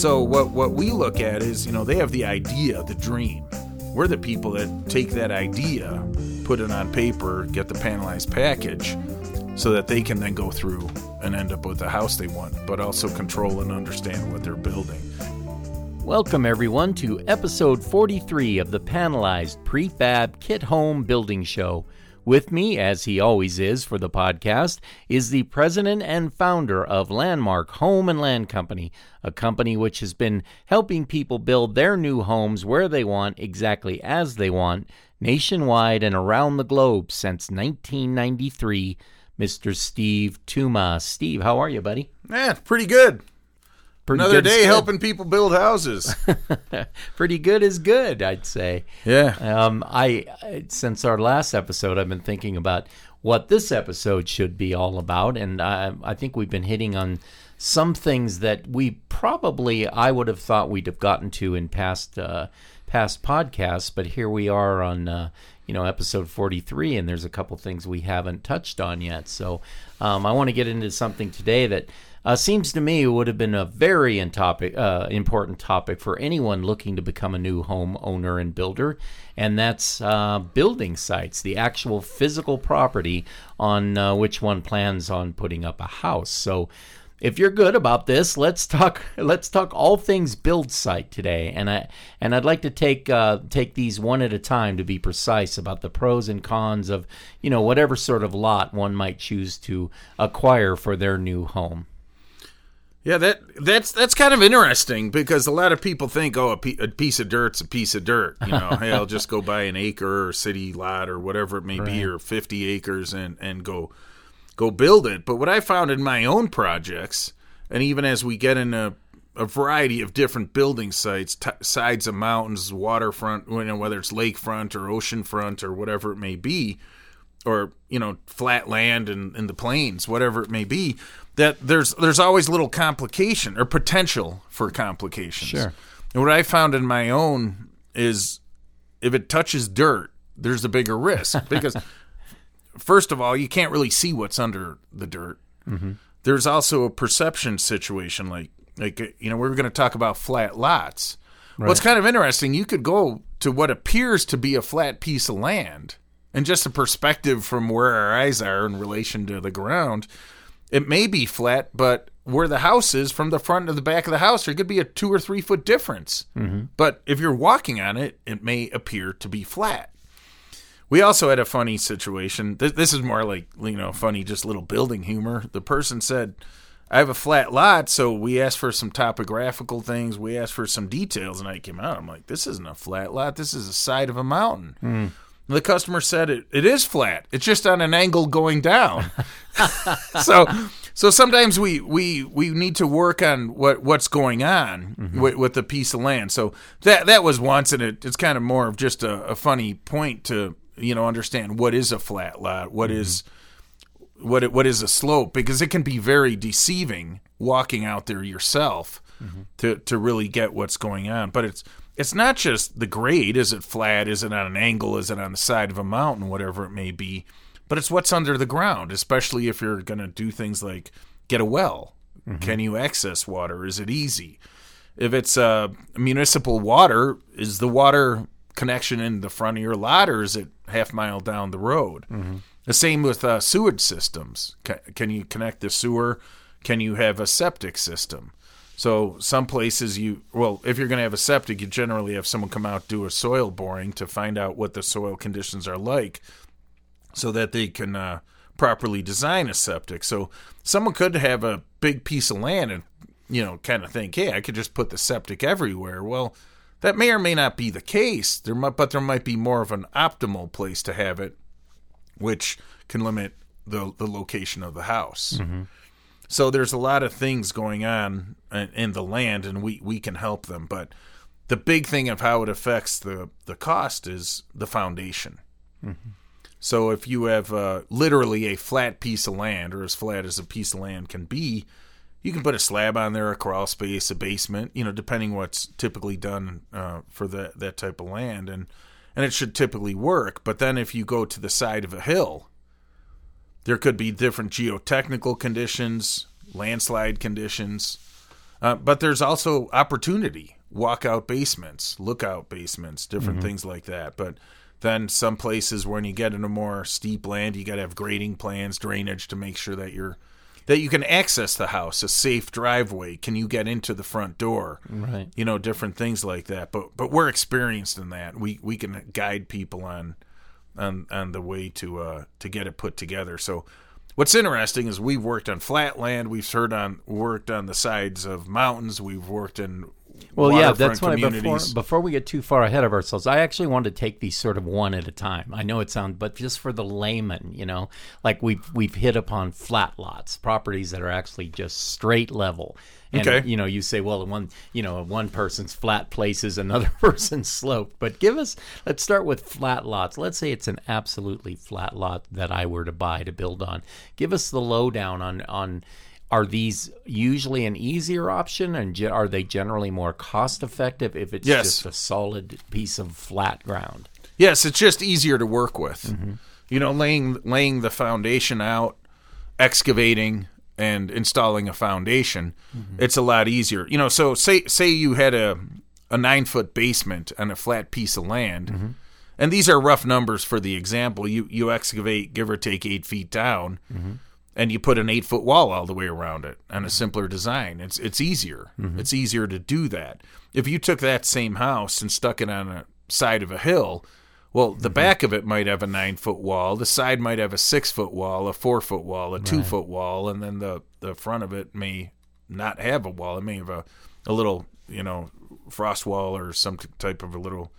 So what what we look at is, you know, they have the idea, the dream. We're the people that take that idea, put it on paper, get the panelized package, so that they can then go through and end up with the house they want, but also control and understand what they're building. Welcome, everyone, to episode 43 of the Panelized Prefab Kit Home Building Show. With me, as he always is for the podcast, is the president and founder of Landmark Home and Land Company, a company which has been helping people build their new homes where they want, exactly as they want, nationwide and around the globe since 1993. Mr. Steve Tuma. Steve, how are you, buddy? Yeah, pretty good. Pretty Another day helping people build houses. Pretty good is good, I'd say. yeah. Um, I since our last episode, I've been thinking about what this episode should be all about, and I, I think we've been hitting on some things that we probably I would have thought we'd have gotten to in past uh, past podcasts, but here we are on uh, you know episode forty three, and there's a couple things we haven't touched on yet. So um, I want to get into something today that. Uh, seems to me would have been a very topic, uh, important topic for anyone looking to become a new home owner and builder, and that's uh, building sites, the actual physical property on uh, which one plans on putting up a house. So, if you're good about this, let's talk. Let's talk all things build site today, and I and I'd like to take uh, take these one at a time to be precise about the pros and cons of you know whatever sort of lot one might choose to acquire for their new home. Yeah, that that's that's kind of interesting because a lot of people think, oh, a, pe- a piece of dirt's a piece of dirt. You know, hey, I'll just go buy an acre or city lot or whatever it may be, or fifty acres, and and go go build it. But what I found in my own projects, and even as we get into a variety of different building sites, t- sides of mountains, waterfront, you know, whether it's lakefront or oceanfront or whatever it may be, or you know flat land and in, the plains whatever it may be that there's there's always little complication or potential for complications. Sure. and what i found in my own is if it touches dirt there's a bigger risk because first of all you can't really see what's under the dirt. Mm-hmm. There's also a perception situation like like uh, you know we were going to talk about flat lots. What's kind of interesting. You could go to what appears to be a flat piece of land and just a perspective from where our eyes are in relation to the ground it may be flat but where the house is from the front to the back of the house there could be a two or three foot difference mm-hmm. but if you're walking on it it may appear to be flat we also had a funny situation. This, is more like you know funny, just little building humor. The person said, "I have a flat lot," so we asked for some topographical things. We asked for some details, and I came out. I'm like, "This isn't a flat lot. This is the side of a mountain." And The customer said it, it is flat. It's just on an angle going down. so so sometimes we, we we need to work on what what's going on mm-hmm. with, with the piece of land. So that that was once, and it, it's kind of more of just a, a funny point to you know understand what is a flat lot, what mm-hmm. is what it, what is a slope because it can be very deceiving walking out there yourself mm-hmm. to to really get what's going on. But it's it's not just the grade. Is it flat? Is it on an angle? Is it on the side of a mountain? Whatever it may be. But it's what's under the ground, especially if you're going to do things like get a well. Can you access water? Is it easy? If it's uh, municipal water, is the water connection in the front of your lot or is it half mile down the road? The same with uh, sewage systems. Can, can you connect the sewer? Can you have a septic system? So some places you well, if you're going to have a septic, you generally have someone come out do a soil boring to find out what the soil conditions are like, so that they can uh, properly design a septic. So someone could have a big piece of land and you know kind of think, hey, I could just put the septic everywhere. Well, that may or may not be the case. There might, but there might be more of an optimal place to have it, which can limit the the location of the house. So there's a lot of things going on in, the land, and we we can help them. But the big thing of how it affects the the cost is the foundation. So if you have uh, literally a flat piece of land, or as flat as a piece of land can be, you can put a slab on there, a crawl space, a basement, you know, depending what's typically done uh, for that that type of land, and and it should typically work. But then if you go to the side of a hill, there could be different geotechnical conditions, landslide conditions, Uh, but there's also opportunity, walkout basements, lookout basements, different things like that. But then some places when you get into more steep land, you got to have grading plans, drainage to make sure that you're that you can access the house, a safe driveway. Can you get into the front door? Right. You know, different things like that. But but we're experienced in that. We we can guide people on on on the way to uh to get it put together. So what's interesting is we've worked on flat land, we've heard on worked on the sides of mountains, we've worked in Well, yeah, that's why before communities. before we get too far ahead of ourselves, I actually wanted to take these sort of one at a time. I know it sounds, but just for the layman, you know, like we've we've hit upon flat lots, properties that are actually just straight level. And, Okay. You know, you say, well, one, you know, one person's flat place is another person's slope. But give us, let's start with flat lots. Let's say it's an absolutely flat lot that I were to buy to build on. Give us the lowdown on on are these usually an easier option and ge- are they generally more cost effective if it's Yes. just a solid piece of flat ground? Yes, it's just easier to work with. Mm-hmm. You know, laying laying the foundation out, excavating and installing a foundation, Mm-hmm. it's a lot easier. You know, so say say you had a a nine foot basement on a flat piece of land, Mm-hmm. and these are rough numbers for the example. You you excavate give or take eight feet down, Mm-hmm. And you put an eight foot wall all the way around it and a simpler design. It's it's easier. Mm-hmm. It's easier to do that. If you took that same house and stuck it on a side of a hill, well, the mm-hmm. back of it might have a nine foot wall. The side might have a six foot wall, a four foot wall, a two foot wall, and then the the front of it may not have a wall. It may have a a little you know frost wall or some type of a little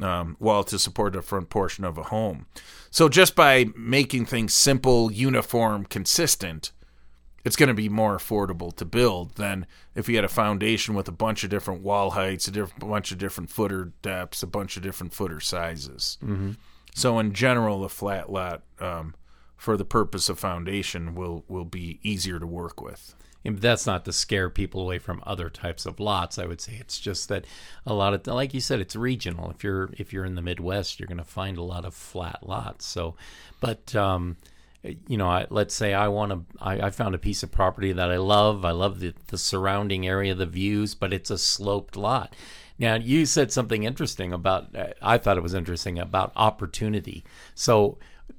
um, wall to support the front portion of a home. So just by making things simple, uniform, consistent, it's going to be more affordable to build than if you had a foundation with a bunch of different wall heights, a diff- bunch of different footer depths, a bunch of different footer sizes. Mm-hmm. So in general, a flat lot, um, for the purpose of foundation, will will be easier to work with. That's not to scare people away from other types of lots. I would say it's just that a lot of, like you said, it's regional. If you're if you're in the Midwest, you're going to find a lot of flat lots. So, but um, you know, I, let's say I want to, I, I found a piece of property that I love. I love the the surrounding area, the views, but it's a sloped lot. Now, you said something interesting about, I thought it was interesting about opportunity. So,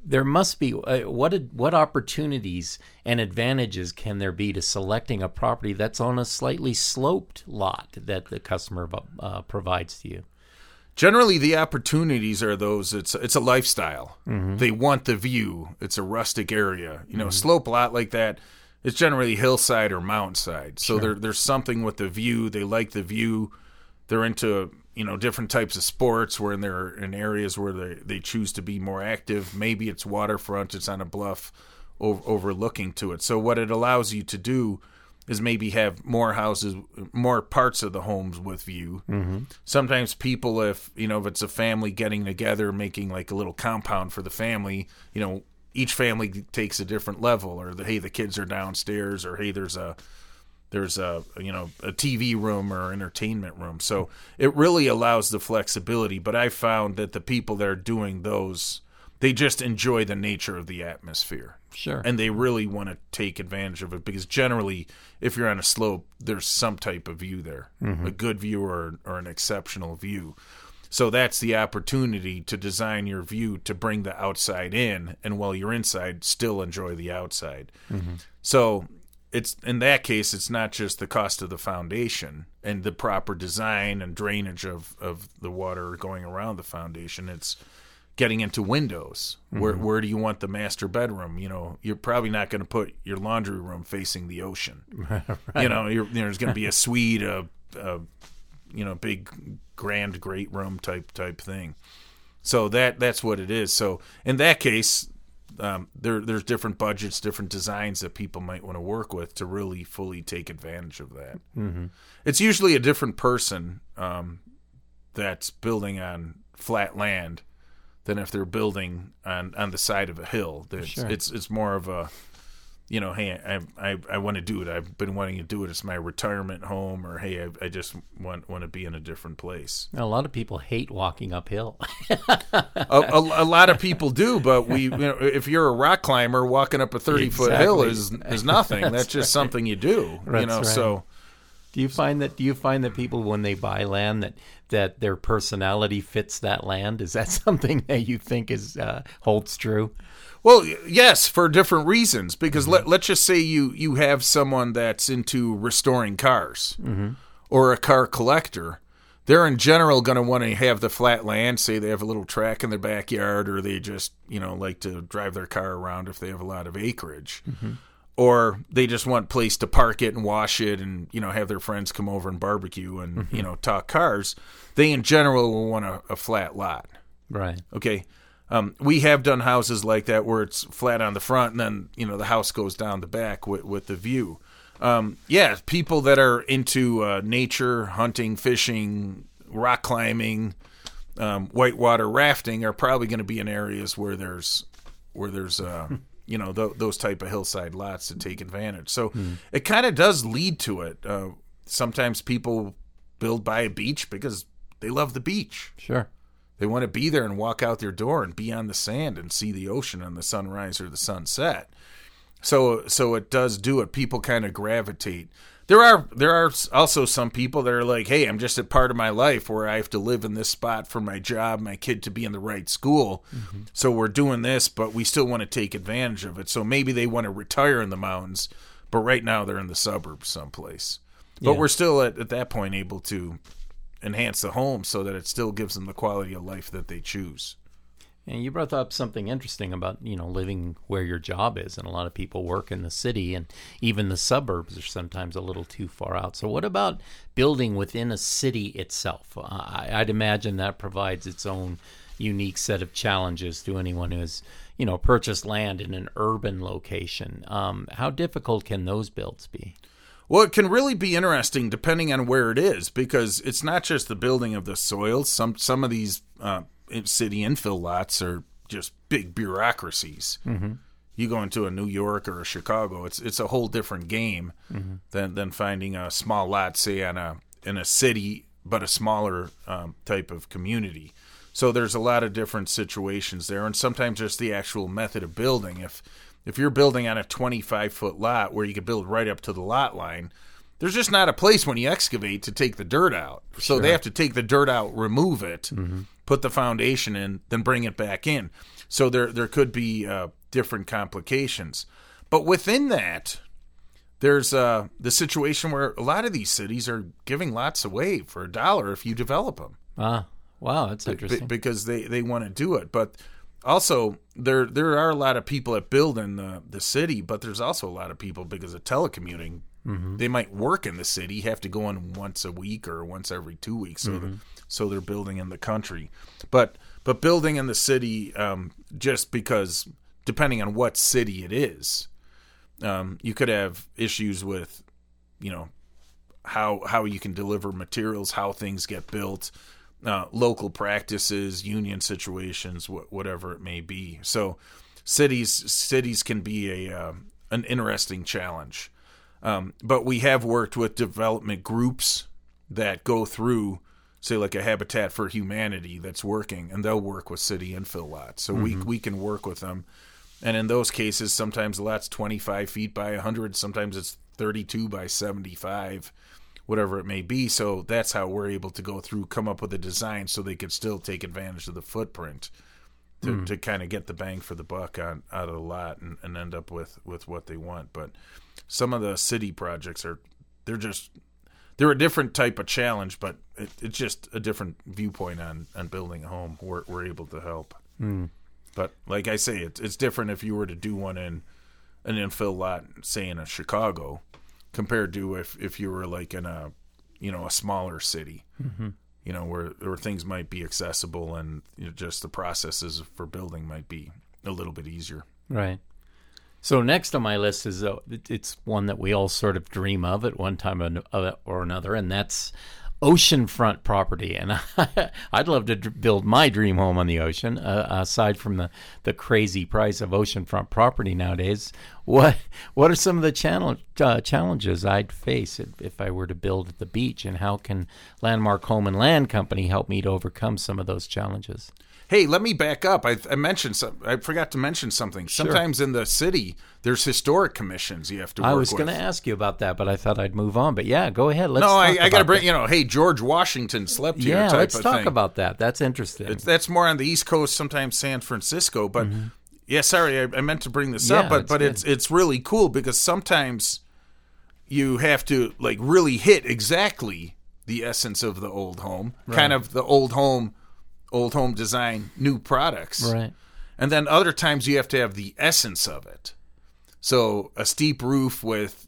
there must be uh, what what opportunities and advantages can there be to selecting a property that's on a slightly sloped lot that the customer uh, provides to you? Generally, the opportunities are those. It's it's a lifestyle. They want the view. It's a rustic area. You know, slope lot like that. It's generally hillside or mountainside. So there, there's something with the view. They like the view. They're into you know different types of sports. Where they're in areas where they they choose to be more active. Maybe it's waterfront. It's on a bluff over, overlooking to it. So what it allows you to do is maybe have more houses, more parts of the homes with view. Mm-hmm. Sometimes people, if you know, if it's a family getting together, making like a little compound for the family, you know, each family takes a different level, or the hey, the kids are downstairs, or hey, there's a there's a you know a TV room or entertainment room. So it really allows the flexibility. But I found that the people that are doing those, they just enjoy the nature of the atmosphere Sure. and they really want to take advantage of it because generally if you're on a slope there's some type of view there mm-hmm. a good view or, or an exceptional view so that's the opportunity to design your view to bring the outside in and while you're inside still enjoy the outside mm-hmm. so it's in that case it's not just the cost of the foundation and the proper design and drainage of, of the water going around the foundation it's getting into windows. Where mm-hmm. where do you want the master bedroom? You know, you're probably not going to put your laundry room facing the ocean. You know, you're, there's going to be a suite, a, a you know, big grand great room type type thing. So that that's what it is. So in that case, um, there there's different budgets, different designs that people might want to work with to really fully take advantage of that. Mm-hmm. It's usually a different person um, that's building on flat land than if they're building on, on the side of a hill. Sure. It's it's more of a, you know, hey, I I, I want to do it. I've been wanting to do it. It's my retirement home, or hey, I, I just want want to be in a different place. a lot of people hate walking uphill. a, a, a lot of people do, but we, you know, if you're a rock climber, walking up a thirty foot hill is is nothing. That's, just something you do. you know, right. so Do you find that? Do you find that people, when they buy land, that that their personality fits that land? Is that something that you think is uh, holds true? Well, yes, for different reasons. Because mm-hmm. let, let's just say you you have someone that's into restoring cars mm-hmm. or a car collector. They're in general going to want to have the flat land. Say they have a little track in their backyard, or they just you know like to drive their car around if they have a lot of acreage, mm-hmm. Or they just want place to park it and wash it, and you know have their friends come over and barbecue and you know talk cars. They in general will want a, a flat lot. Right. Okay. Um, we have done houses like that where it's flat on the front and then, you know, the house goes down the back with, with the view. Um, yeah, people that are into uh, nature, hunting, fishing, rock climbing, um, whitewater rafting are probably going to be in areas where there's where there's uh, you know th- those type of hillside lots to take advantage. So it kind of does lead to it. Uh, sometimes people build by a beach because they love the beach. Sure. They want to be there and walk out their door and be on the sand and see the ocean and the sunrise or the sunset. So so it does do it. People kind of gravitate. There are there are also some people that are like, "Hey, I'm just a part of my life where I have to live in this spot for my job, my kid to be in the right school. Mm-hmm. So we're doing this, but we still want to take advantage of it. So maybe they want to retire in the mountains, but right now they're in the suburbs someplace. But Yeah. we're still at, at that point able to enhance the home so that it still gives them the quality of life that they choose. And you brought up something interesting about you know living where your job is, and a lot of people work in the city, and even the suburbs are sometimes a little too far out. So, what about building within a city itself? Uh, I, I'd imagine that provides its own unique set of challenges to anyone who has you know purchased land in an urban location. Um, how difficult can those builds be? Well, it can really be interesting depending on where it is because it's not just the building of the soils. Some some of these uh, city infill lots are just big bureaucracies. Mm-hmm. You go into a New York or a Chicago, it's it's a whole different game than than finding a small lot, say on a in a city, but a smaller um, type of community. So there's a lot of different situations there, and sometimes just the actual method of building. If if you're building on a 25 foot lot where you could build right up to the lot line, there's just not a place when you excavate to take the dirt out. So they have to take the dirt out, remove it, put the foundation in, then bring it back in. So there there could be uh, different complications. But within that, there's uh, the situation where a lot of these cities are giving lots away for a dollar if you develop them Ah, wow, that's be- interesting. because they, they want to do it. But also there there are a lot of people that build in the, the city, but there's also a lot of people because of telecommuting. They might work in the city, have to go in once a week or once every two weeks, so the- so they're building in the country. But but building in the city, um, just because depending on what city it is, um, you could have issues with, you know, how how you can deliver materials, how things get built, uh, local practices, union situations, wh- whatever it may be. So, cities cities can be a uh, an interesting challenge. Um, but we have worked with development groups that go through, say, like a Habitat for Humanity that's working, and they'll work with city infill lots. So we mm-hmm. we can work with them, and in those cases, sometimes the lot's twenty five feet by hundred, sometimes it's thirty two by seventy five whatever it may be. So that's how we're able to go through, come up with a design so they could still take advantage of the footprint to, mm. to kind of get the bang for the buck on out of the lot and, and end up with, with what they want. But some of the city projects are they're just they're a different type of challenge, but it, it's just a different viewpoint on, on building a home. We're, we're able to help. But like I say, it's it's different if you were to do one in an infill lot, say in a Chicago, compared to if if you were like in a you know a smaller city, mm-hmm. you know where where things might be accessible and you know, just the processes for building might be a little bit easier. Right. So next on my list is uh, it's one that we all sort of dream of at one time or an- uh, or another, and that's oceanfront property. And I'd love to build my dream home on the ocean. Uh, aside from the, the crazy price of oceanfront property nowadays, what what are some of the channel, uh, challenges I'd face if I were to build at the beach, and how can Landmark Home and Land Company help me to overcome some of those challenges? Hey, let me back up. I, I mentioned some. I forgot to mention something. Sometimes in the city, there's historic commissions you have to. Work I was going to ask you about that, but I thought I'd move on. But yeah, go ahead. Let's No, I, talk I got to bring. that. You know, hey, George Washington slept here. Yeah, let's talk thing. about that. That's interesting. It's- that's more on the East Coast, sometimes San Francisco. But yeah, sorry, I, I meant to bring this Mm-hmm. Yeah, up, but it's but good. it's it's really cool because sometimes you have to like really hit exactly the essence of the old home, kind of the old home, old home design, new products, right. and then other times you have to have the essence of it. So a steep roof with,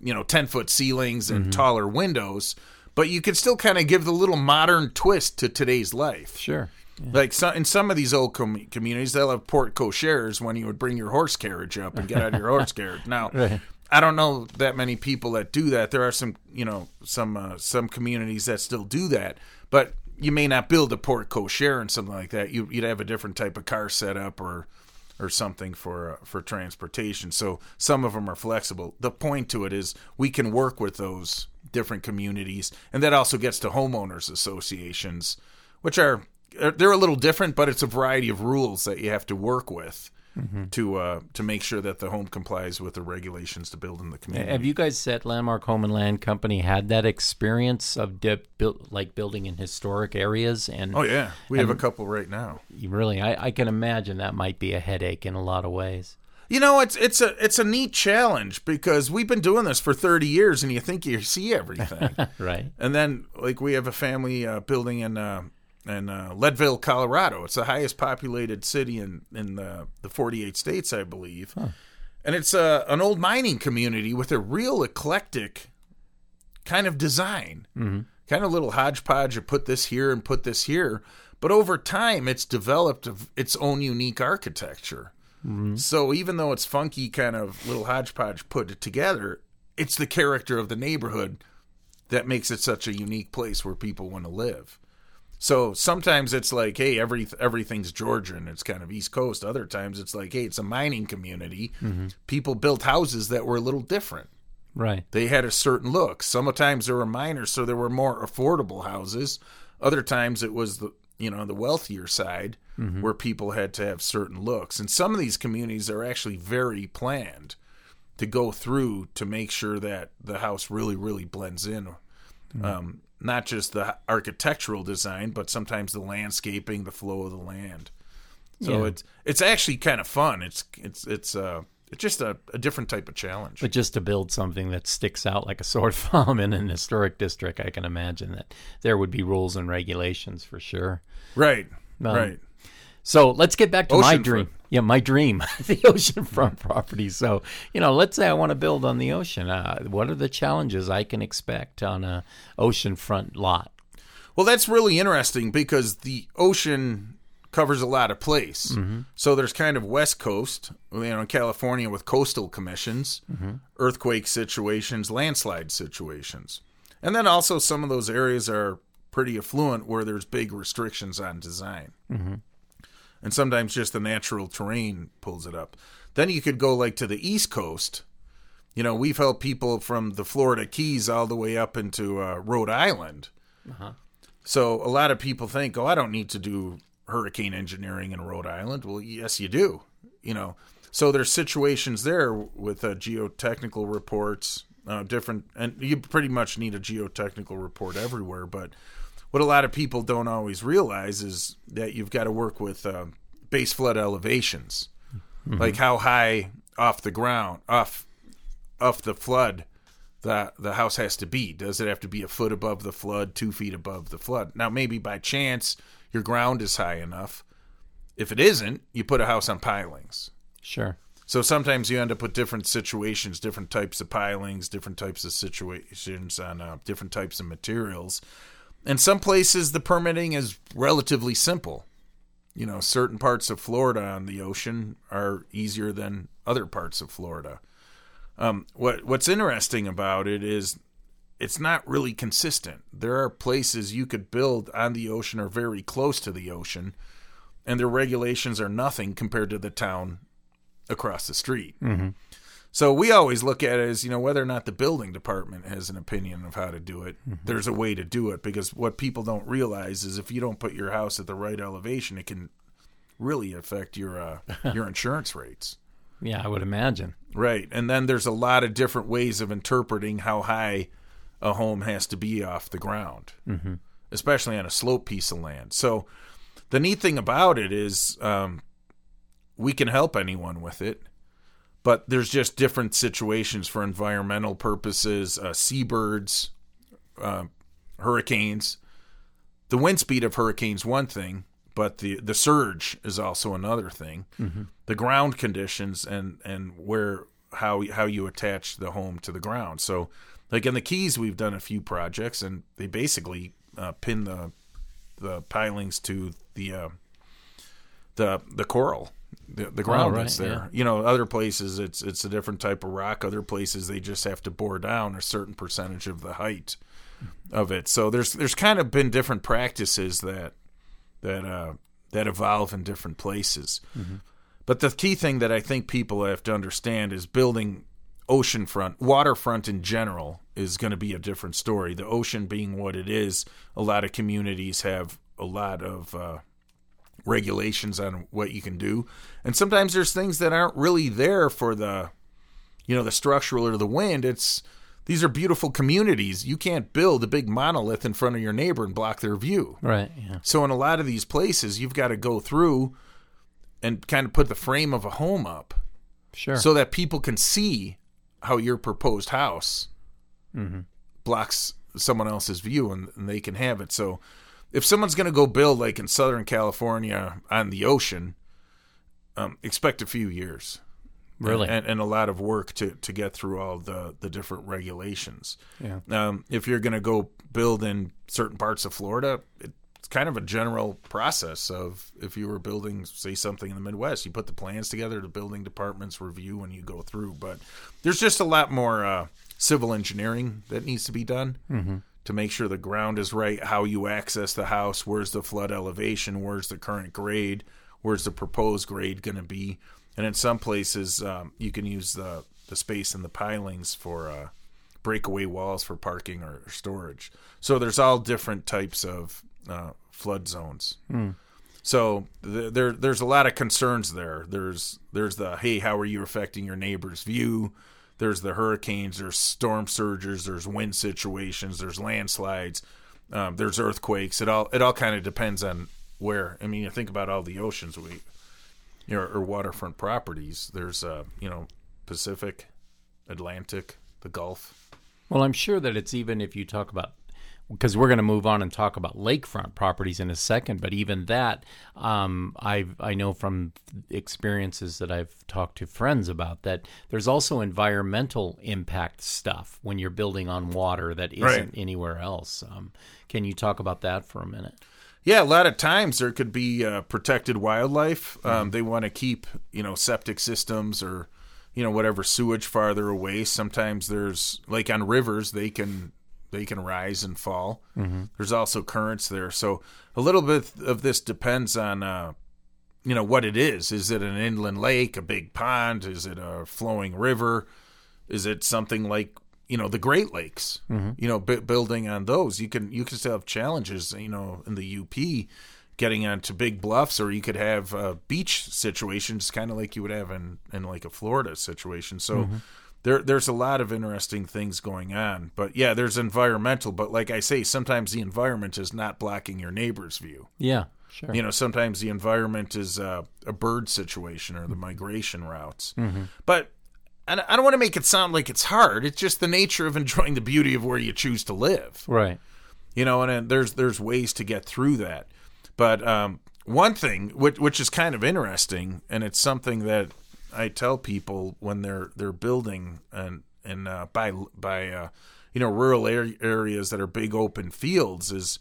you know, 10 foot ceilings and taller windows, but you can still kind of give the little modern twist to today's life. Sure. Like so, in some of these old com- communities, they'll have porte cocheres when you would bring your horse carriage up and get out of your horse carriage. Now, Right. I don't know that many people that do that. There are some, you know, some uh, some communities that still do that, but you may not build a Porte cochere and something like that. You, you'd have a different type of car setup or or something for uh, for transportation. So some of them are flexible. The point to it is we can work with those different communities, and that also gets to homeowners associations, which are they're a little different, but it's a variety of rules that you have to work with to uh, to make sure that the home complies with the regulations to build in the community. Have you guys at Landmark Home and Land Company had that experience of de- build, like building in historic areas? And oh yeah, we have a couple right now. really, I, I can imagine that might be a headache in a lot of ways. You know, it's it's a it's a neat challenge because we've been doing this for thirty years, and you think you see everything. Right. And then, like, we have a family uh, building in uh, in uh, Leadville, Colorado. It's the highest populated city in in the the 48 states, I believe. And it's uh, an old mining community with a real eclectic kind of design, mm-hmm. kind of little hodgepodge of put this here and put this here. But over time, it's developed its own unique architecture. So even though it's funky, kind of little hodgepodge put it together, it's the character of the neighborhood that makes it such a unique place where people want to live. So sometimes it's like, hey, every everything's Georgian. It's kind of East Coast. Other times it's like, hey, it's a mining community. Mm-hmm. People built houses that were a little different. Right. They had a certain look. Sometimes there were miners, so there were more affordable houses. Other times it was the you know the wealthier side mm-hmm. where people had to have certain looks. And some of these communities are actually very planned to go through to make sure that the house really really blends in. Mm-hmm. Um, not just the architectural design, but sometimes the landscaping, the flow of the land. So Yeah. it's it's actually kind of fun. It's it's it's uh it's just a, a different type of challenge. But just to build something that sticks out like a sore thumb in an historic district, I can imagine that there would be rules and regulations for sure. Right. Um, right. So let's get back to my Oceanfront. dream. Yeah, my dream, the oceanfront property. So, you know, let's say I want to build on the ocean. Uh, what are the challenges I can expect on a oceanfront lot? Well, that's really interesting because the ocean covers a lot of place. Mm-hmm. So there's kind of West Coast, you know, in California with coastal commissions, mm-hmm. earthquake situations, landslide situations. And then also some of those areas are pretty affluent where there's big restrictions on design. Mm-hmm. And sometimes just the natural terrain pulls it up. Then you could go like to the East Coast. You know, we've helped people from the Florida Keys all the way up into uh, Rhode Island. So a lot of people think, oh, I don't need to do hurricane engineering in Rhode Island. Well, yes, you do. You know, so there's situations there with uh, geotechnical reports, uh, different, and you pretty much need a geotechnical report everywhere. But what a lot of people don't always realize is that you've got to work with uh, base flood elevations, like how high off the ground, off off the flood the the house has to be. Does it have to be a foot above the flood, two feet above the flood? Now, maybe by chance your ground is high enough. If it isn't, you put a house on pilings. Sure. So sometimes you end up with different situations, different types of pilings, different types of situations on uh, different types of materials. In some places, the permitting is relatively simple. You know, certain parts of Florida on the ocean are easier than other parts of Florida. Um, what What's interesting about it is it's not really consistent. There are places you could build on the ocean or very close to the ocean, and their regulations are nothing compared to the town across the street. So we always look at it as you know whether or not the building department has an opinion of how to do it. There's a way to do it because what people don't realize is if you don't put your house at the right elevation, it can really affect your uh, your insurance rates. Yeah, I would imagine. Right. And then there's a lot of different ways of interpreting how high a home has to be off the ground, mm-hmm. especially on a slope piece of land. So the neat thing about it is um, we can help anyone with it, but there's just different situations for environmental purposes, uh, seabirds, uh, hurricanes. The wind speed of hurricanes one thing, but the the surge is also another thing. Mm-hmm. The ground conditions and and where how how you attach the home to the ground. So, like in the Keys, we've done a few projects, and they basically uh, pin the the pilings to the uh, the the coral, the, the ground Oh, right, that's there. yeah. You know, other places it's it's a different type of rock. Other places they just have to bore down a certain percentage of the height of it. So there's there's kind of been different practices that that uh, that evolve in different places. But the key thing that I think people have to understand is building oceanfront, waterfront in general is going to be a different story. The ocean being what it is, a lot of communities have a lot of uh, regulations on what you can do, and sometimes there's things that aren't really there for the, you know, the structural or the wind. It's these are beautiful communities. You can't build a big monolith in front of your neighbor and block their view. Right. Yeah. So in a lot of these places, you've got to go through and kind of put the frame of a home up Sure. so that people can see how your proposed house mm-hmm. blocks someone else's view and, and they can have it. So if someone's going to go build like in Southern California on the ocean, um, expect a few years. Really? And, and a lot of work to, to get through all the, the different regulations. Yeah. Um, if you're going to go build in certain parts of Florida, it's kind of a general process of if you were building, say, something in the Midwest, you put the plans together, the building departments review, and you go through. But there's just a lot more uh, civil engineering that needs to be done to make sure the ground is right, how you access the house, where's the flood elevation, where's the current grade, where's the proposed grade going to be. And in some places, um, you can use the, the space in the pilings for uh, breakaway walls for parking or, or storage. So there's all different types of uh, flood zones. So th- there there's a lot of concerns there. There's there's the hey, how are you affecting your neighbor's view? There's the hurricanes. There's storm surges. There's wind situations. There's landslides. Um, there's earthquakes. It all it all kind of depends on where. I mean, you think about all the oceans we, you know, or waterfront properties. There's uh, you know, Pacific, Atlantic, the Gulf. Well, I'm sure that it's even if you talk about because we're going to move on and talk about lakefront properties in a second. But even that, um, I I know from experiences that I've talked to friends about that there's also environmental impact stuff when you're building on water that isn't Right. anywhere else. Um, can you talk about that for a minute? Yeah, a lot of times there could be uh, protected wildlife. Um, they want to keep, you know, septic systems or, you know, whatever sewage farther away. Sometimes there's like on rivers they can they can rise and fall. There's also currents there, so a little bit of this depends on, uh, you know, what it is. Is it an inland lake, a big pond? Is it a flowing river? Is it something like you know the Great Lakes? You know, bu building on those, you can you can still have challenges. You know, in the UP, getting onto big bluffs, or you could have uh, beach situations, kind of like you would have in in like a Florida situation. So. There, there's a lot of interesting things going on, but yeah, there's environmental. But like I say, sometimes the environment is not blocking your neighbor's view. Yeah, sure. You know, sometimes the environment is uh, a bird situation or the Mm-hmm. migration routes. But I don't- I don't want to make it sound like it's hard. It's just the nature of enjoying the beauty of where you choose to live. right. You know, and, and there's there's ways to get through that. But um, one thing, which, which is kind of interesting, and it's something that I tell people when they're they're building and and uh, by by uh, you know rural ar- areas that are big open fields is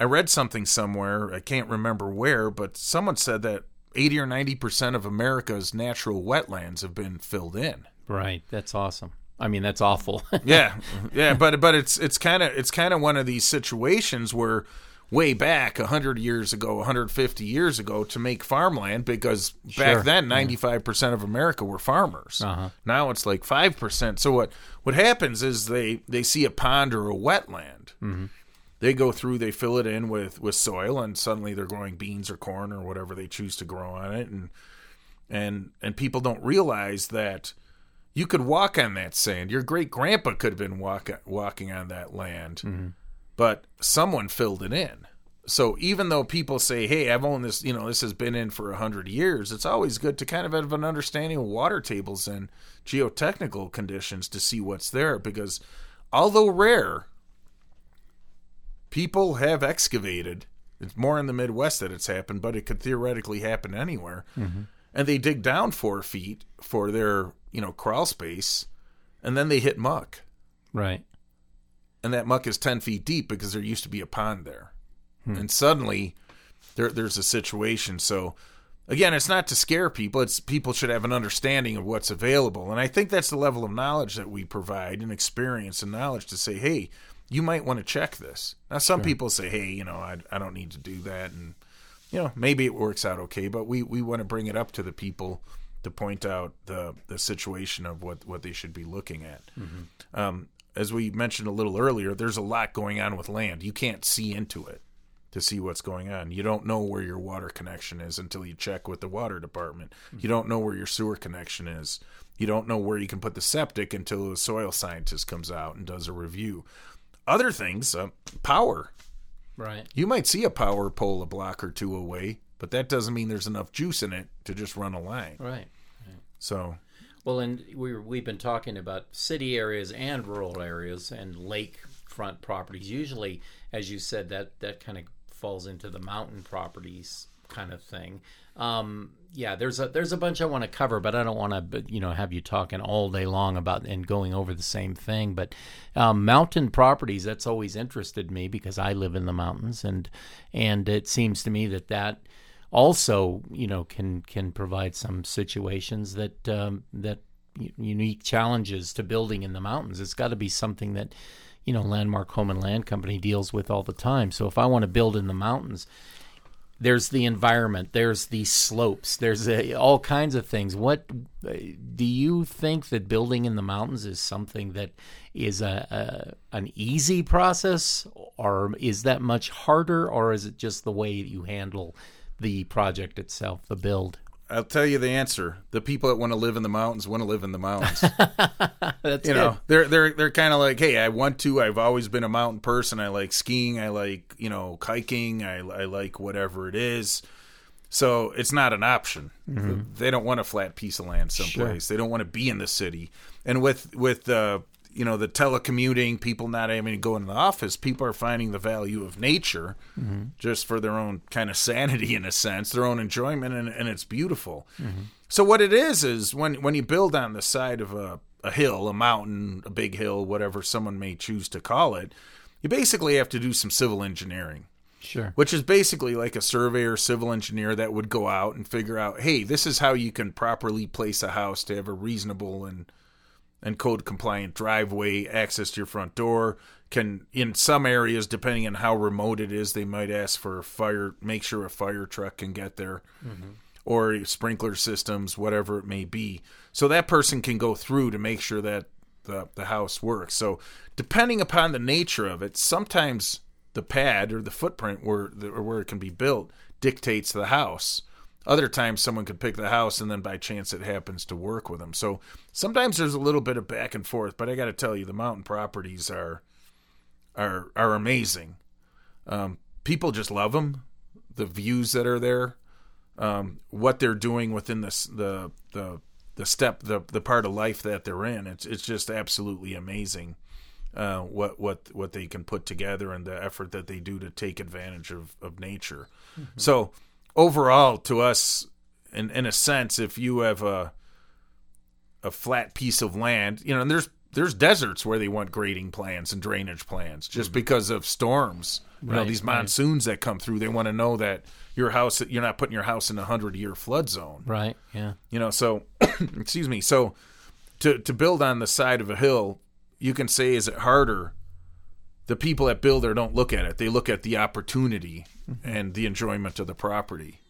I read something somewhere, I can't remember where, but someone said that 80 or 90% of America's natural wetlands have been filled in. Right. That's awesome. I mean, that's awful. Yeah. Yeah, but but it's it's kind of it's kind of one of these situations where way back 100 years ago, 150 years ago to make farmland because back then 95% of America were farmers. Uh-huh. Now it's like 5%. So what what happens is they they see a pond or a wetland. They go through, they fill it in with with soil, and suddenly they're growing beans or corn or whatever they choose to grow on it, and and and people don't realize that you could walk on that sand. Your great grandpa could have been walk, walking on that land, but someone filled it in. So even though people say, "Hey, I've owned this," you know, this has been in for a hundred years, it's always good to kind of have an understanding of water tables and geotechnical conditions to see what's there. Because although rare, people have excavated. It's more in the Midwest that it's happened, but it could theoretically happen anywhere. Mm-hmm. And they dig down four feet for their, you know, crawl space, and then they hit muck, Right. And that muck is ten feet deep because there used to be a pond there, and suddenly there, there's a situation. So again, it's not to scare people; it's people should have an understanding of what's available, and I think that's the level of knowledge that we provide and experience and knowledge to say, hey, you might want to check this. Now, some people say, hey, you know, I, I don't need to do that, and you know, maybe it works out okay, but we, we want to bring it up to the people to point out the the situation of what what they should be looking at. Um, as we mentioned a little earlier, there's a lot going on with land. You can't see into it to see what's going on. You don't know where your water connection is until you check with the water department. You don't know where your sewer connection is. You don't know where you can put the septic until a soil scientist comes out and does a review. Other things, uh, power. Right. You might see a power pole a block or two away, but that doesn't mean there's enough juice in it to just run a line. Right. So, Well, and we we've been talking about city areas and rural areas and lakefront properties. Usually, as you said, that that kind of falls into the mountain properties kind of thing. Um, yeah, there's a there's a bunch I want to cover, but I don't want to you know have you talking all day long about and going over the same thing. But um, mountain properties that's always interested me because I live in the mountains, and and it seems to me that that also you know can can provide some situations that um, that unique challenges to building in the mountains. It's got to be something that you know Landmark Home and Land Company deals with all the time. So if I want to build in the mountains, there's the environment, there's the slopes, there's a, all kinds of things. What do you think that building in the mountains is something that is a, a an easy process, or is that much harder, or is it just the way you handle the project itself, the build? I'll tell you the answer. The people that want to live in the mountains want to live in the mountains. That's you know, they're they're they're kind of like, hey, I want to. I've always been a mountain person. I like skiing. I like you know hiking. I I like whatever it is. So it's not an option. They don't want a flat piece of land someplace. They don't want to be in the city. And with with uh, you know the telecommuting, people not having to go in the office, people are finding the value of nature mm-hmm. just for their own kind of sanity in a sense, their own enjoyment, and, and it's beautiful. Mm-hmm. So what it is is when when you build on the side of a, a hill, a mountain, a big hill, whatever someone may choose to call it, you basically have to do some civil engineering sure. which is basically like a surveyor civil engineer that would go out and figure out hey this is how you can properly place a house to have a reasonable and and code compliant driveway access to your front door can in some areas depending on how remote it is they might ask for a fire make sure a fire truck can get there mm-hmm. or sprinkler systems whatever it may be. So that person can go through to make sure that the, the house works. So depending upon the nature of it sometimes the pad or the footprint where or where it can be built dictates the house. Other times, someone could pick the house, and then by chance, it happens to work with them. So sometimes there's a little bit of back and forth. But I got to tell you, the mountain properties are are are amazing. Um, people just love them. The views that are there, um, what they're doing within this the the the step the the part of life that they're in. It's it's just absolutely amazing uh, what what what they can put together and the effort that they do to take advantage of of nature. So overall, to us, in in a sense, if you have a a flat piece of land, you know, and there's there's deserts where they want grading plans and drainage plans just mm-hmm. because of storms. You know, Right, these right. monsoons that come through, they want to know that your house, you're not putting your house in a hundred year flood zone Right. Yeah. you know so excuse me so to to build on the side of a hill you can say is it harder the people that build there don't look at it. They look at the opportunity and the enjoyment of the property.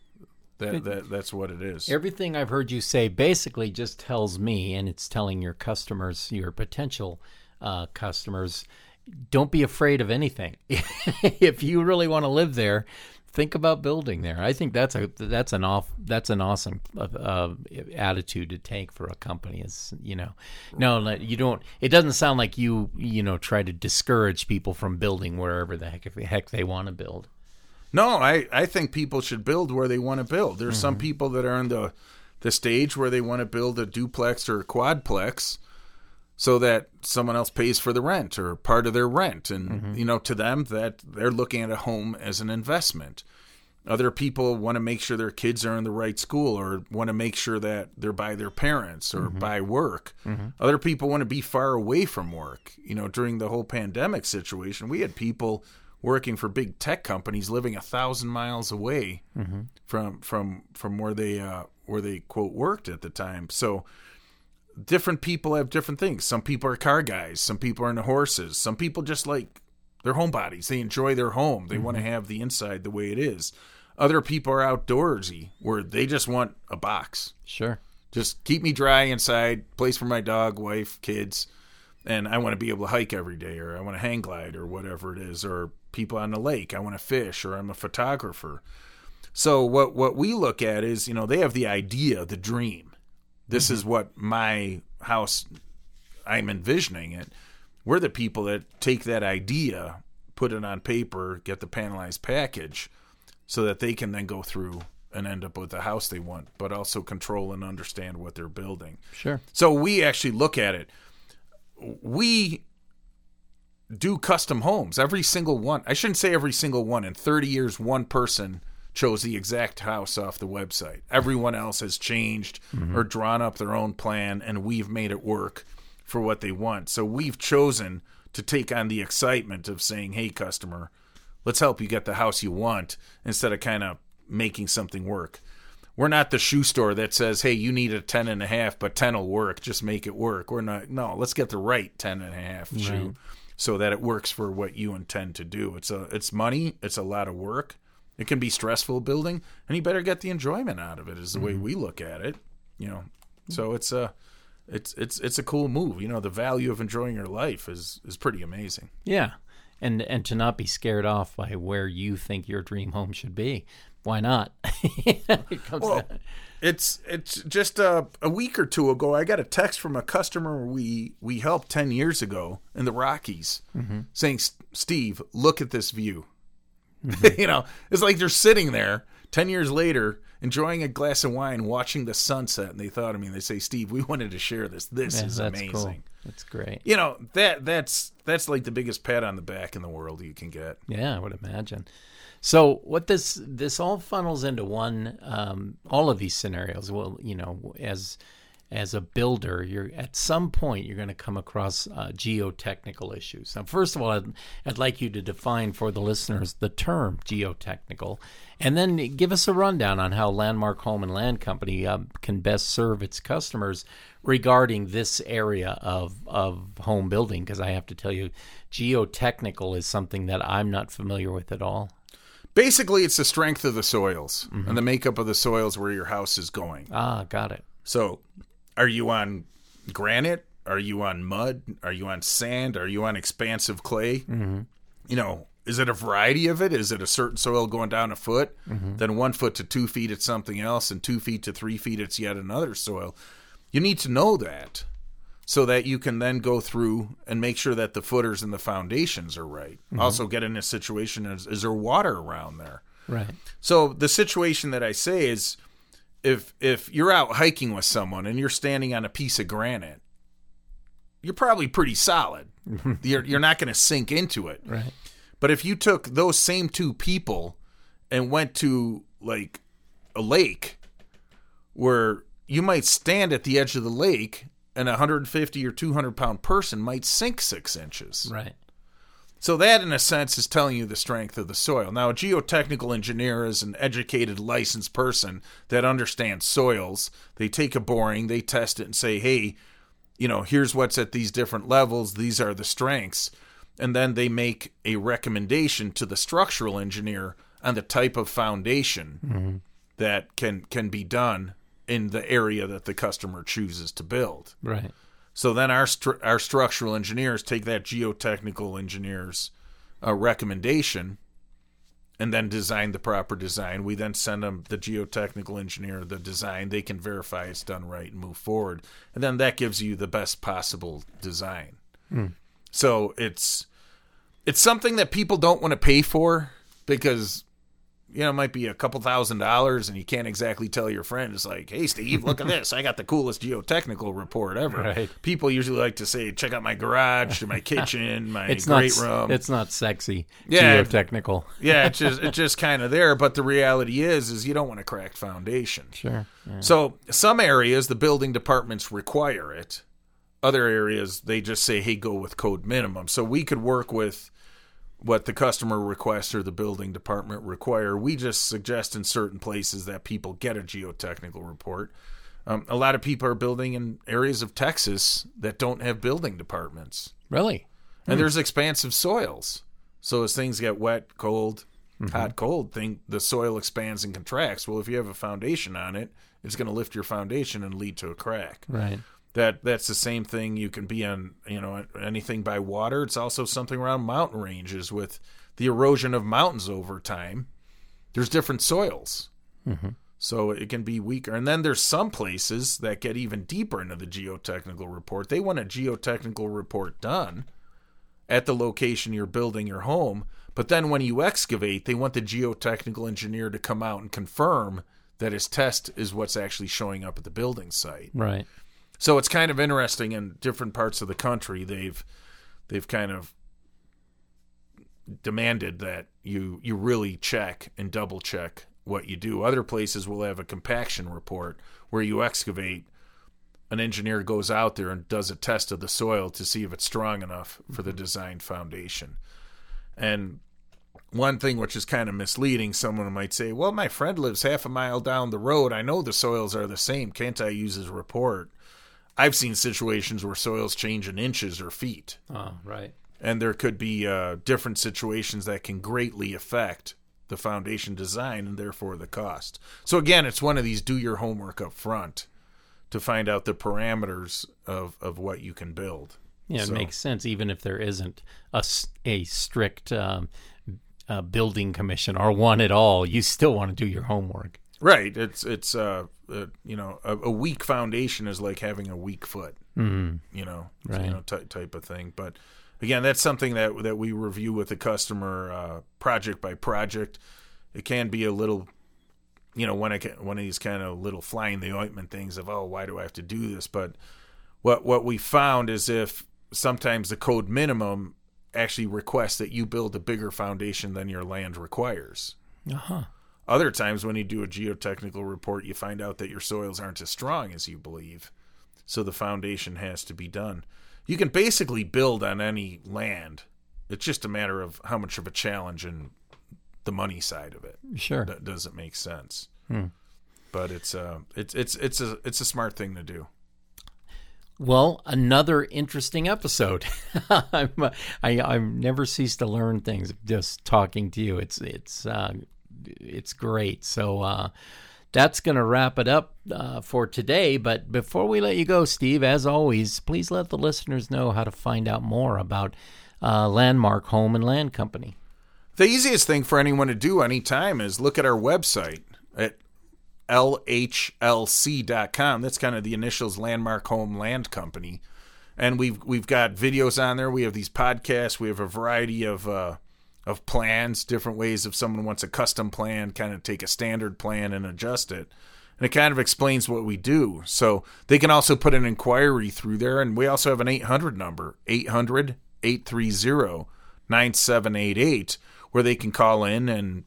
That, that that's what it is. Everything I've heard you say basically just tells me, and it's telling your customers, your potential uh, customers, don't be afraid of anything. if you really want to live there, think about building there. I think that's a that's an off that's an awesome uh, uh, attitude to take for a company. Is you know, no, you don't. It doesn't sound like you you know try to discourage people from building wherever the heck the heck they want to build. No, I I think people should build where they want to build. There's mm-hmm. some people that are in the the stage where they want to build a duplex or a quadplex so that someone else pays for the rent or part of their rent and mm-hmm. you know to them that they're looking at a home as an investment other people want to make sure their kids are in the right school or want to make sure that they're by their parents or mm-hmm. by work mm-hmm. other people want to be far away from work you know during the whole pandemic situation we had people working for big tech companies living a thousand miles away mm-hmm. from from from where they uh, where they quote worked at the time so different people have different things. Some people are car guys, some people are into horses, some people just like their homebodies. They enjoy their home. They mm-hmm. want to have the inside the way it is. Other people are outdoorsy where they just want a box. Sure. Just keep me dry inside, place for my dog, wife, kids, and I want to be able to hike every day or I want to hang glide or whatever it is or people on the lake, I want to fish or I'm a photographer. So what what we look at is, you know, they have the idea, the dream this mm-hmm. is what my house I'm envisioning it. We're the people that take that idea, put it on paper, get the panelized package so that they can then go through and end up with the house they want, but also control and understand what they're building. Sure. So we actually look at it. We do custom homes. Every single one. I shouldn't say every single one. In 30 years, one person chose the exact house off the website. Everyone else has changed mm-hmm. or drawn up their own plan, and we've made it work for what they want. So we've chosen to take on the excitement of saying, hey, customer, let's help you get the house you want instead of kind of making something work. We're not the shoe store that says, hey, you need a 10 and a half, but 10 will work. Just make it work. We're not, no, let's get the right 10 and a half right. shoe so that it works for what you intend to do. It's a, it's money. It's a lot of work it can be stressful building, and you better get the enjoyment out of it. Is the mm-hmm. way we look at it. You know, so it's a it's it's it's a cool move. You know, the value of enjoying your life is is pretty amazing. Yeah, and and to not be scared off by where you think your dream home should be. Why not? it well, it's it's just a, a week or two ago. I got a text from a customer we we helped ten years ago in the Rockies, mm-hmm. saying, "Steve, look at this view." Mm-hmm. you know, it's like they're sitting there 10 years later enjoying a glass of wine watching the sunset and they thought of me and they say steve we wanted to share this. This yeah, is that's amazing. Cool. that's great. You know that that's that's like the biggest pat on the back in the world you can get. Yeah i would imagine. So what this this all funnels into one um, all of these scenarios. Well you know as as a builder, you're at some point you're going to come across uh, geotechnical issues. Now, first of all, I'd, I'd, like you to define for the listeners the term geotechnical, and then give us a rundown on how Landmark Home and Land Company uh, can best serve its customers regarding this area of of home building. Because I have to tell you, geotechnical is something that I'm not familiar with at all. Basically, it's the strength of the soils mm-hmm. and the makeup of the soils where your house is going. Ah, got it. So are you on granite? Are you on mud? Are you on sand? Are you on expansive clay? Mm-hmm. You know, is it a variety of it? Is it a certain soil going down a foot? Mm-hmm. Then one foot to two feet, it's something else, and two feet to three feet, it's yet another soil. You need to know that so that you can then go through and make sure that the footers and the foundations are right. Mm-hmm. Also, get in a situation is, is there water around there? Right. So the situation that I say is if if you're out hiking with someone and you're standing on a piece of granite, you're probably pretty solid. you're you're not going to sink into it. Right. But if you took those same two people and went to like a lake where you might stand at the edge of the lake and a 150 or 200 pound person might sink six inches. Right. So that, in a sense, is telling you the strength of the soil. Now, a geotechnical engineer is an educated, licensed person that understands soils. They take a boring, they test it, and say, "Hey, you know, here's what's at these different levels. These are the strengths." And then they make a recommendation to the structural engineer on the type of foundation mm-hmm. that can can be done in the area that the customer chooses to build. Right. So then our stru- our structural engineers take that geotechnical engineer's uh, recommendation and then design the proper design. We then send them the geotechnical engineer the design. They can verify it's done right and move forward, and then that gives you the best possible design. So it's it's something that people don't want to pay for because you know it might be a couple thousand dollars and you can't exactly tell your friend it's like hey steve look at this i got the coolest geotechnical report ever Right. people usually like to say check out my garage my kitchen my It's not. great s- room It's not sexy. Yeah. Geotechnical. yeah it's just it's just kind of there but the reality is is you don't want a cracked foundation Sure. Yeah. so some areas the building departments require it. Other areas they just say, "Hey, go with code minimum." So we could work with what the customer requests or the building department require. We just suggest in certain places that people get a geotechnical report. Um, a lot of people are building in areas of Texas that don't have building departments, Really. and there's expansive soils. So as things get wet, cold, Mm-hmm. hot, cold, thing the soil expands and contracts. Well, if you have a foundation on it, it's going to lift your foundation and lead to a crack. Right. That that's the same thing. You can be on you know anything by water. It's also something around mountain ranges with the erosion of mountains over time. There's different soils. Mm-hmm. So it can be weaker. And then there's some places that get even deeper into the geotechnical report. They want a geotechnical report done at the location you're building your home. But then when you excavate, they want the geotechnical engineer to come out and confirm that his test is what's actually showing up at the building site. Right. So it's kind of interesting in different parts of the country they've they've kind of demanded that you you really check and double check what you do. Other places will have a compaction report where you excavate an engineer goes out there and does a test of the soil to see if it's strong enough for the designed foundation. And one thing which is kind of misleading, someone might say, Well, my friend lives half a mile down the road. I know the soils are the same. Can't I use his report? I've seen situations where soils change in inches or feet, Oh, right. and there could be uh, different situations that can greatly affect the foundation design and therefore the cost. So, again, it's one of these do your homework up front to find out the parameters of, of what you can build. Yeah, it makes sense. Even if there isn't a, a strict um, uh, building commission or one at all, you still want to do your homework. Right. It's it's uh, uh you know a, a weak foundation is like having a weak foot. Mm. You know, Right. You know, ty- type of thing. But again, that's something that that we review with the customer uh, project by project. It can be a little, you know, one of one of these kind of little flying the ointment things of oh why do I have to do this? But what what we found is if sometimes the code minimum actually requests that you build a bigger foundation than your land requires. Uh huh. Other times, when you do a geotechnical report, you find out that your soils aren't as strong as you believe. So the foundation has to be done. You can basically build on any land. It's just a matter of how much of a challenge and the money side of it. Sure. That doesn't make sense. But it's uh it's it's it's a it's a smart thing to do. Well, another interesting episode. I'm, I I never cease to learn things just talking to you. It's it's uh, it's great. So uh, that's going to wrap it up uh, for today. But before we let you go, Steve, as always, please let the listeners know how to find out more about uh, Landmark Home and Land Company. The easiest thing for anyone to do anytime is look at our website at lhlc.com. That's kind of the initials Landmark Home Land Company. And we've we've got videos on there. We have these podcasts. We have a variety of uh, of plans, different ways if someone wants a custom plan, kind of take a standard plan and adjust it. And it kind of explains what we do. So they can also put an inquiry through there. And we also have an 800 number, 800 830 9788, where they can call in and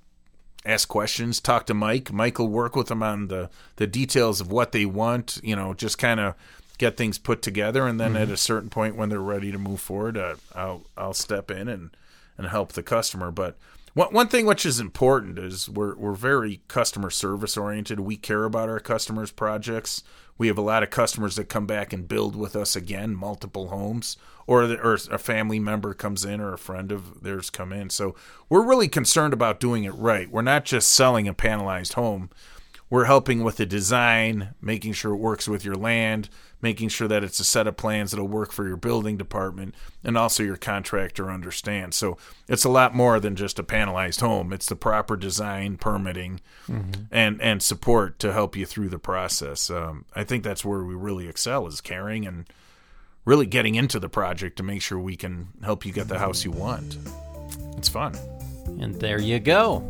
ask questions, talk to Mike. Mike will work with them on the, the details of what they want, you know, just kind of get things put together. And then at a certain point when they're ready to move forward, uh, I'll, I'll step in and, and help the customer. But one, one thing which is important is we're, we're very customer service oriented. We care about our customers' projects. We have a lot of customers that come back and build with us again, multiple homes, or the, or a family member comes in or a friend of theirs come in. So we're really concerned about doing it right. We're not just selling a panelized home. We're helping with the design, making sure it works with your land, making sure that it's a set of plans that'll work for your building department and also your contractor understands. So it's a lot more than just a panelized home. It's the proper design, permitting, mm-hmm. and and support to help you through the process. Um, I think that's where we really excel is caring and really getting into the project to make sure we can help you get the house you want. It's fun. And there you go.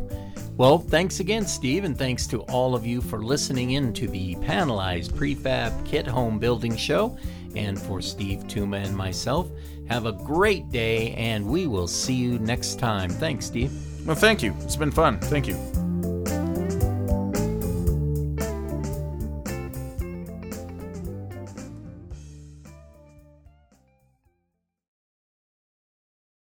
Well, thanks again, Steve, and thanks to all of you for listening in to the Panelized Prefab Kit Home Building Show. And for Steve Tuma and myself, have a great day, and we will see you next time. Thanks, Steve. Well, thank you. It's been fun. Thank you.